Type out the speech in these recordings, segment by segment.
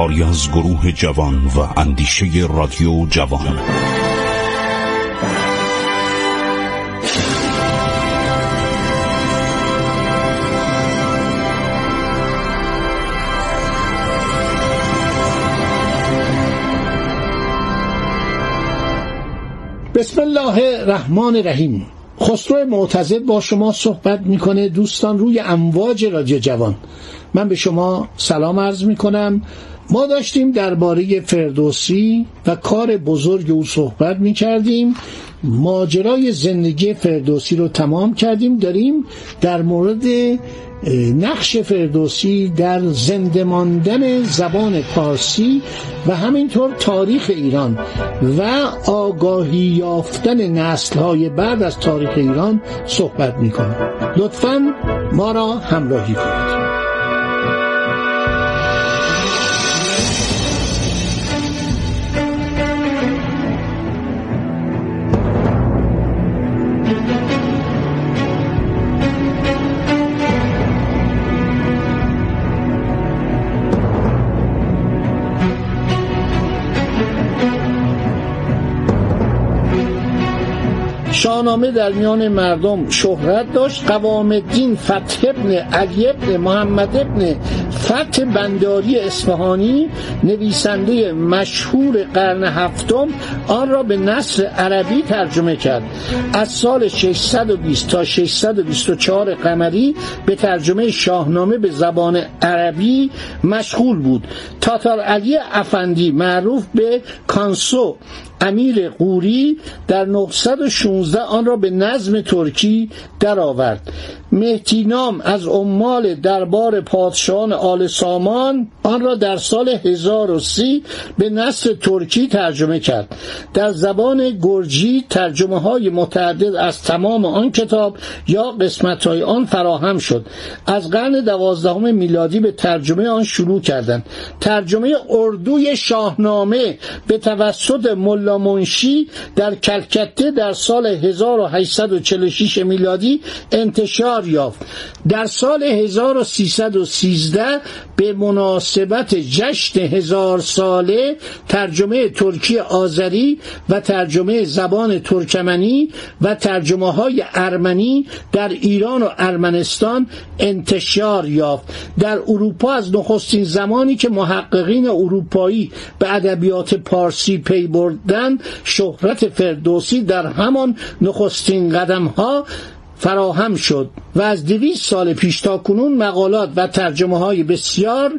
کاری از گروه جوان و اندیشه رادیو جوان. بسم الله الرحمن الرحیم. خسرو معتزد با شما صحبت می‌کنه دوستان روی امواج رادیو جوان. من به شما سلام عرض می‌کنم. ما داشتیم درباره فردوسی و کار بزرگ او صحبت می‌کردیم. ماجرای زندگی فردوسی رو تمام کردیم. داریم در مورد نقش فردوسی در زنده ماندن زبان پارسی و همینطور تاریخ ایران و آگاهی یافتن نسلهای بعد از تاریخ ایران صحبت می‌کنیم. لطفا ما را همراهی کنید. Sure. شاهنامه در میان مردم شهرت داشت. قوام الدین فتح ابن علی ابن محمد ابن فتح بنداری اصفهانی نویسنده مشهور قرن هفتم آن را به نصر عربی ترجمه کرد. از سال 620 تا 624 قمری به ترجمه شاهنامه به زبان عربی مشغول بود. تاتار علی افندی معروف به کانسو امیر قوری در 916 آن را به نظم ترکی درآورد. مهتینام از عمال دربار پادشاهان آل سامان آن را در سال 1030 به نصر ترکی ترجمه کرد. در زبان گرجی ترجمه های متعدد از تمام آن کتاب یا قسمت های آن فراهم شد. از قرن دوازدهم میلادی به ترجمه آن شروع کردند. ترجمه اردوی شاهنامه به توسط ملا منشی در کلکته در سال 1846 میلادی انتشار یافت. در سال 1313 به مناسبت جشن هزار ساله ترجمه ترکی آذری و ترجمه زبان ترکمنی و ترجمه های ارمنی در ایران و ارمنستان انتشار یافت. در اروپا از نخستین زمانی که محققین اروپایی به ادبیات پارسی پی بردن شهرت فردوسی در همان نخستین قدم ها فراهم شد و از دویست سال پیش تا کنون مقالات و ترجمه های بسیار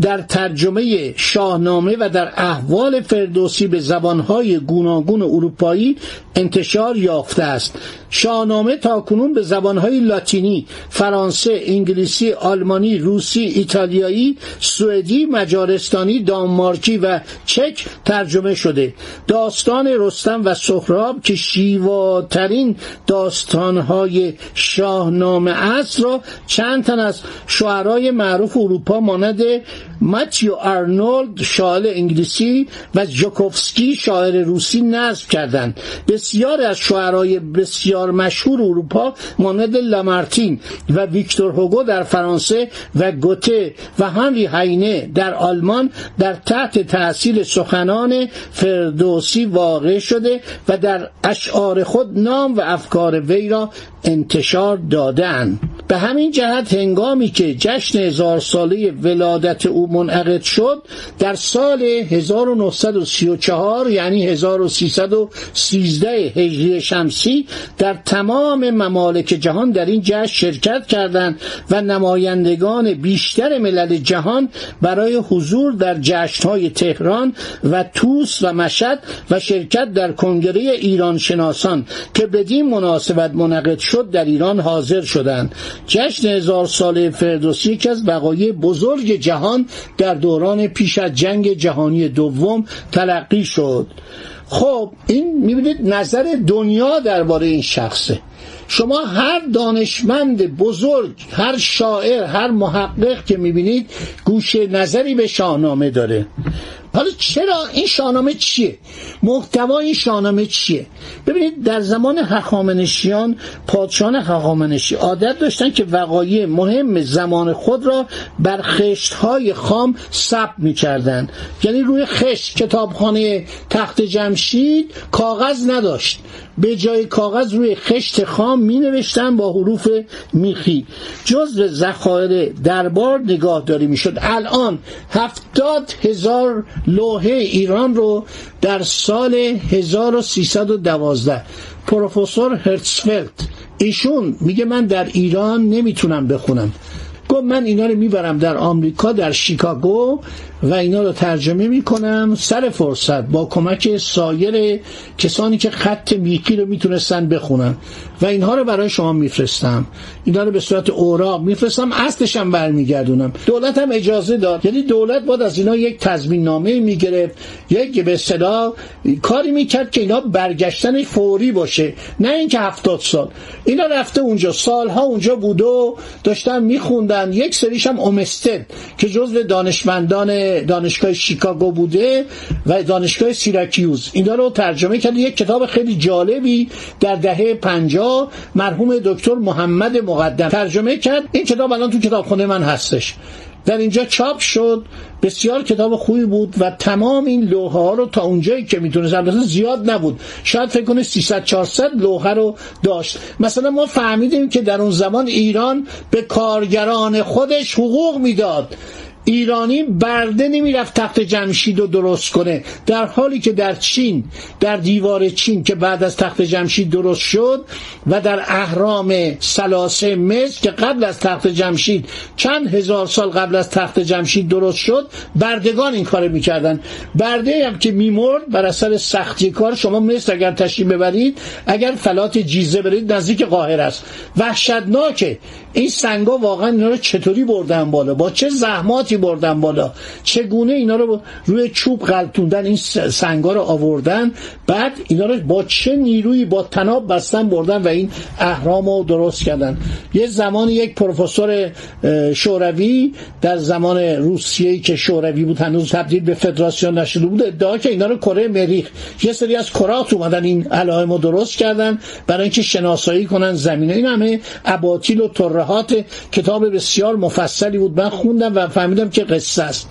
در ترجمه شاهنامه و در احوال فردوسی به زبانهای گوناگون اروپایی انتشار یافته است شاهنامه تا کنون به زبانهای لاتینی، فرانسه، انگلیسی، آلمانی، روسی، ایتالیایی، سوئدی، مجارستانی، دانمارکی و چک ترجمه شده. داستان رستم و سهراب که شیواترین داستانهای شاهنامه است را چند تن از شعرای معروف اروپا مانند ماتیو آرنولد شاعر انگلیسی و جوکوفسکی شاعر روسی نصب کردند. بسیار از شعرای بسیار مشهور اروپا مانند لامارتین و ویکتور هوگو در فرانسه و گوته و هنری هینه در آلمان در تحت تاثیر سخنان فردوسی واقع شده و در اشعار خود نام و افکار وی را انتشار دادن. به همین جهت هنگامی که جشن هزار ساله ولادت او منعقد شد در سال 1934 یعنی 1313 هجری شمسی در تمام ممالک جهان در این جشن شرکت کردند و نمایندگان بیشتر ملل جهان برای حضور در جشنهای تهران و توس و مشد و شرکت در کنگره ایران شناسان که بدین مناسبت منعقد شد در ایران حاضر شدند. جشن هزار ساله فردوسی یکی از وقایع بزرگ جهان در دوران پیش از جنگ جهانی دوم تلقی شد. خب این می‌بینید نظر دنیا درباره این شخصه. شما هر دانشمند بزرگ هر شاعر هر محقق که می‌بینید گوشه نظری به شاهنامه داره. حالا چرا این شاهنامه چیه؟ محتوا این شاهنامه چیه؟ ببینید در زمان هخامنشیان پادشاهان هخامنشی عادت داشتن که وقایع مهم زمان خود را بر خشت های خام ثبت می‌کردن یعنی روی خشت کتابخانه تخت جمشید کاغذ نداشت. به جای کاغذ روی خشت خام می نوشتن با حروف میخی. جزء ذخایر دربار نگاهداری می شد الان هفتاد هزار لوحه ایران رو در سال 1312 پروفسور هرتسفلد ایشون میگه من در ایران نمی‌تونم بخونم. گفت من اینا رو می‌برم در آمریکا در شیکاگو. و اینا رو ترجمه می‌کنم سر فرصت با کمک سایر کسانی که خط میکی رو می‌تونستن بخونن. و اینها رو برای شما میفرستم. اینا رو به صورت اوراق میفرستم. اصلش هم برمیگردونم. دولت هم اجازه داد. یعنی دولت باید از اینا یک تضمین نامه می‌گرفت. یک به صدا کاری می‌کرد که اینا برگشتن فوری باشه. نه اینکه هفتاد سال. اینا رفته اونجا. سالها اونجا بود و داشتن میخوندن. یک سریش هم اومستد که جزو دانشمندان دانشگاه شیکاگو بوده و دانشگاه سیراکیوز. اینا رو ترجمه کرد. یک کتاب خیلی جالبی در دهه 50 مرحوم دکتر محمد مقدم ترجمه کرد. این کتاب الان تو کتابخانه من هستش. در اینجا چاپ شد. بسیار کتاب خوبی بود و تمام این لوحه ها رو تا اونجایی که می‌تونست البته زیاد نبود. شاید فکر کنه 300 400 لوحه رو داشت. مثلا ما فهمیدیم که در اون زمان ایران به کارگران خودش حقوق می‌داد. ایرانی برده نمی‌رفت تخت جمشید رو درست کنه. در حالی که در چین در دیوار چین که بعد از تخت جمشید درست شد و در اهرام سلاسه مصر که قبل از تخت جمشید چند هزار سال قبل از تخت جمشید درست شد بردگان این کار می‌کردن. برده هم که میمرد بر اثر سختی کار شما مصر اگر تشریف ببرید اگر فلات جیزه برید نزدیک قاهر است. وحشتناکه. این سنگا واقعا اینا رو چطوری بردن بالا؟ با چه زحماتی بردن بالا. چگونه اینا رو روی چوب غلطوندن این سنگا رو آوردن بعد اینا رو با چه نیرویی با تناب بستن بردن و این اهرام رو درست کردن. یه زمان یک پروفسور شوروی در زمان روسیه که شوروی بود هنوز تبدیل به فدراسیون نشده بود ادعا که اینا رو کره مریخ. یه سری از کرات اومدن این علائم رو درست کردن برای اینکه شناسایی کنن زمینه این همه اباطیل و ترهات کتاب بسیار مفصلی بود. من خوندم و فهمیدم که قصه است.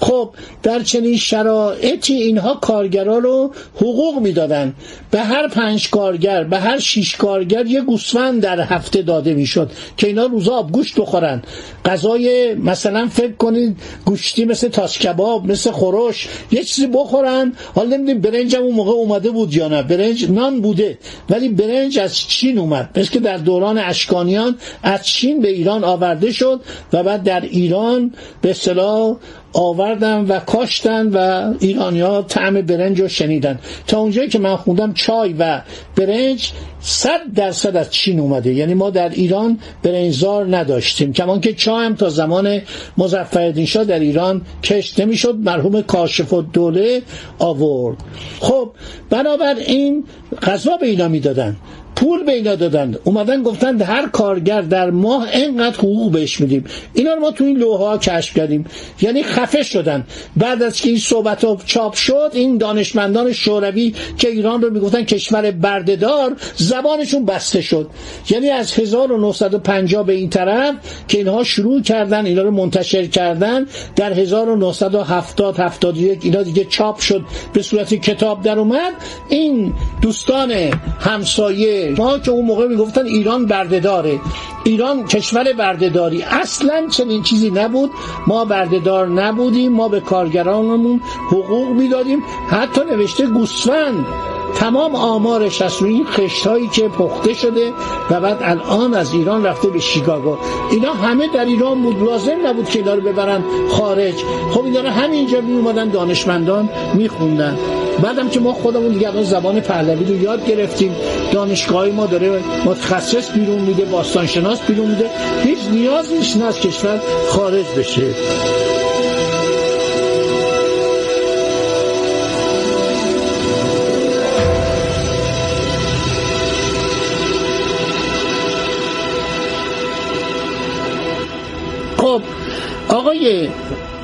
خب در چنین شرایطی اینها کارگرا رو حقوق می‌دادن. به هر پنج کارگر به هر شیش کارگر یه گوسفند در هفته داده می‌شد که اینا روزا آب گوشت بخورن. غذای مثلا فکر کنید گوشتی مثل تاس کباب مثل خورش یه چیزی بخورن. حالا نمی‌دونیم برنج هم اون موقع اومده بود یا نه. برنج نان بوده ولی برنج از چین اومد. مثل که در دوران اشکانیان از چین به ایران آورده شد و بعد در ایران به اصطلاح آوردن و کاشتن و ایرانی ها طعم برنج رو شنیدن. تا اونجایی که من خوندم چای و برنج صد درصد از چین اومده. یعنی ما در ایران برنجزار نداشتیم. کمان که چای هم تا زمان مزفردین شاه در ایران کشت نمی‌شد مرحوم کاشف و دوله آورد. خب بنابراین غذا به اینا می‌دادن. پول به اینا دادن اومدن گفتن هر کارگر در ماه اینقدر حقوق بهش میدیم. اینا رو ما تو این لوحه ها کشف کردیم. یعنی خفه شدن. بعد از که این صحبت ها چاپ شد این دانشمندان شوروی که ایران رو می‌گفتن کشور بردهدار زبانشون بسته شد. یعنی از 1950 به این طرف که اینها شروع کردن اینا رو منتشر کردن در 1970 71 اینا دیگه چاپ شد به صورت کتاب در اومد. این دوستان همسایه ما که اون موقع می‌گفتن ایران بردهداره. ایران کشور بردهداری. اصلا چنین چیزی نبود. ما بردهدار نبودیم. ما به کارگرانمون حقوق می‌دادیم. حتی نوشته گوسفند. تمام آمارش از روی این خشتهایی که پخته شده و بعد الان از ایران رفته به شیکاگو. اینا همه در ایران بود. لازم نبود که رو ببرن خارج. خب اینا رو همینجا می اومدن دانشمندان میخوندن. بعدم که ما خودمون دیگه الان زبان پهلوی رو یاد گرفتیم. دانشگاه ما داره متخصص بیرون میده باستانشناس بیرون میده. هیچ نیاز نیست از کشور خارج بشه.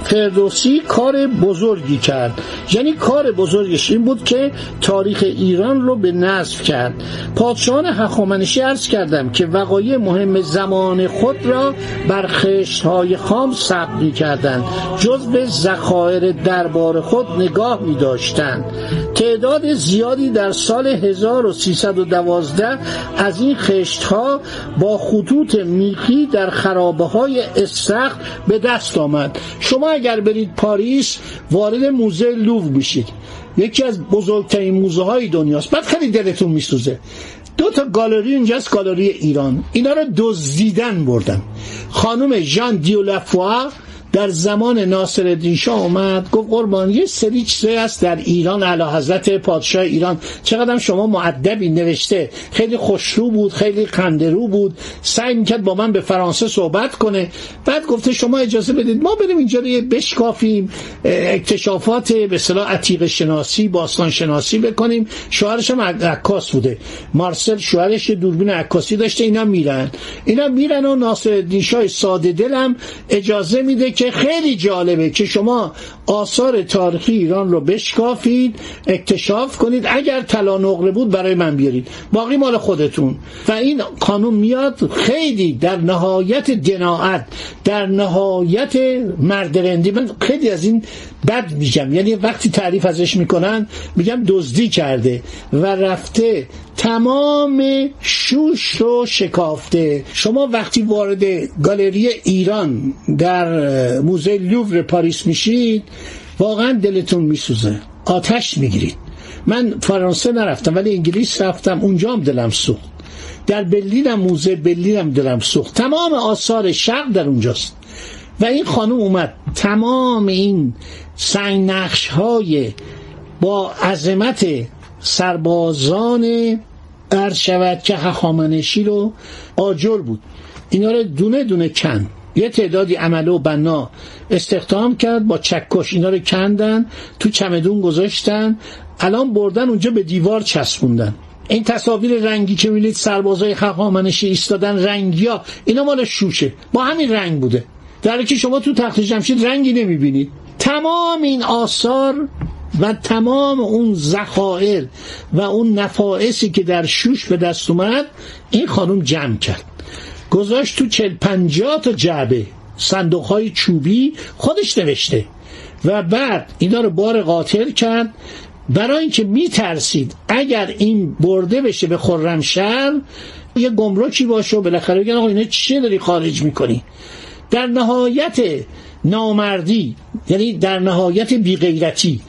فردوسی کار بزرگی کرد. یعنی کار بزرگش این بود که تاریخ ایران رو به نصف کرد. پادشاهان هخامنشی عرض کردم که وقایع مهم زمان خود را بر های خام ثبت می کردن جز به ذخایر دربار خود نگاه می داشتن. تعداد زیادی در سال 1312 از این خشت ها با خطوط میخی در خرابه های استخر به دست آمد. شما اگر برید پاریس وارد موزه لوو میشید. یکی از بزرگترین موزه های دنیاست. بعد خیلی دلتون میسوزه. دو تا گالری اینجاست گالری ایران. اینا رو دزدیدن بردن. خانم ژان دیولافوا در زمان ناصر شاه اومد گفت قربان یه سری چیزایی هست در ایران اعلی حضرت پادشاه ایران. چقدر شما معدبی نوشته. خیلی خوشرو بود خیلی خندرو بود. سعی می‌کرد با من به فرانسه صحبت کنه. بعد گفته شما اجازه بدید ما بریم اینجا رو بشکافیم اکتشافات به اصطلاح عتیق شناسی باستان شناسی بکنیم. شوهرش هم عکاس بوده. مارسل شوهرش دوربین عکاسی داشته اینا میرن. اینا میرن و ناصر شاه ساده دلم اجازه میده که خیلی جالبه که شما آثار تاریخی ایران رو بشکافید اکتشاف کنید اگر طلا نقره بود برای من بیارید. باقی مال خودتون. و این قانون میاد خیلی در نهایت دناعت در نهایت مردرندی. من خیلی از این بد میگم. یعنی وقتی تعریف ازش می‌کنن میگم دزدی کرده و رفته تمام شوش رو شکافته. شما وقتی وارد گالری ایران در موزه لوور پاریس میشید واقعا دلتون میسوزه. آتش می‌گیرید. من فرانسه نرفتم ولی انگلیس رفتم اونجا هم دلم سوخت. در برلین هم موزه برلین هم دلم سوخت. تمام آثار شرق در اونجاست. و این خانم اومد. تمام این سنگ نقش های با عظمت سربازان عرض شود که هخامنشی رو آجر بود. اینا رو دونه دونه کن یه تعدادی عمله و بنا استخدام کرد با چکش. اینا رو کندن تو چمدون گذاشتن. الان بردن اونجا به دیوار چسبوندن. این تصاویر رنگی که می‌بینید سربازای هخامنشی ایستادن رنگی ها اینا مال شوشه. با همین رنگ بوده. در که شما تو تخت جمشید رنگی نمی‌بینید. تمام این آثار و تمام اون ذخایر و اون نفائسی که در شوش به دست اومد این خانم جمع کرد. گذاشت تو چل پنجاه تا جعبه صندوق های چوبی خودش نوشته. و بعد اینا رو بار قاطر کرد. برای اینکه میترسید اگر این برده بشه به خرمشهر یه گمرکی باشه و بالاخره بگن آقا اینا چیه داری خارج می‌کنی؟ در نهایت نامردی یعنی در نهایت بیغیرتی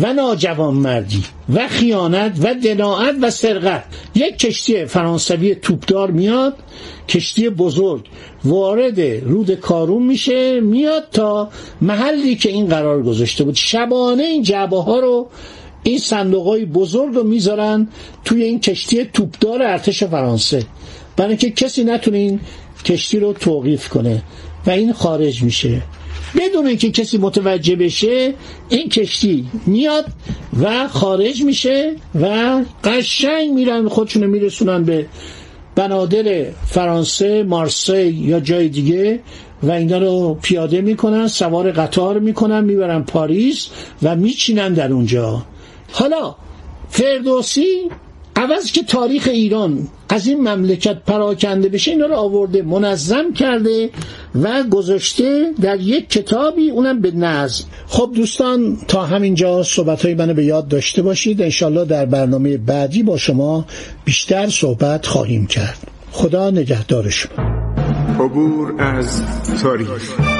و ناجوانمردی و خیانت و دناعت و سرقت. یک کشتی فرانسوی توپدار میاد کشتی بزرگ وارد رود کارون میشه میاد تا محلی که این قرار گذاشته بود. شبانه این جعبه ها رو این صندوق های بزرگ رو می‌ذارن توی این کشتی توپدار ارتش فرانسه. برای اینکه کسی نتونه این کشتی رو توقیف کنه و این خارج میشه. بدون اینکه کسی متوجه بشه این کشتی میاد و خارج میشه و قشنگ میرن خودشونو میرسونن به بنادر فرانسه مارسی یا جای دیگه و اینا رو پیاده می‌کنن سوار قطار می‌کنن می‌برن پاریس و میچینن در اونجا. حالا فردوسی عوض که تاریخ ایران از این مملکت پراکنده بشه اینا رو آورده منظم کرده و گذاشته در یک کتابی اونم به نظم. خب دوستان تا همینجا صحبت های منو به یاد داشته باشید. انشالله در برنامه بعدی با شما بیشتر صحبت خواهیم کرد. خدا نگهدار شما. عبور از تاریخ.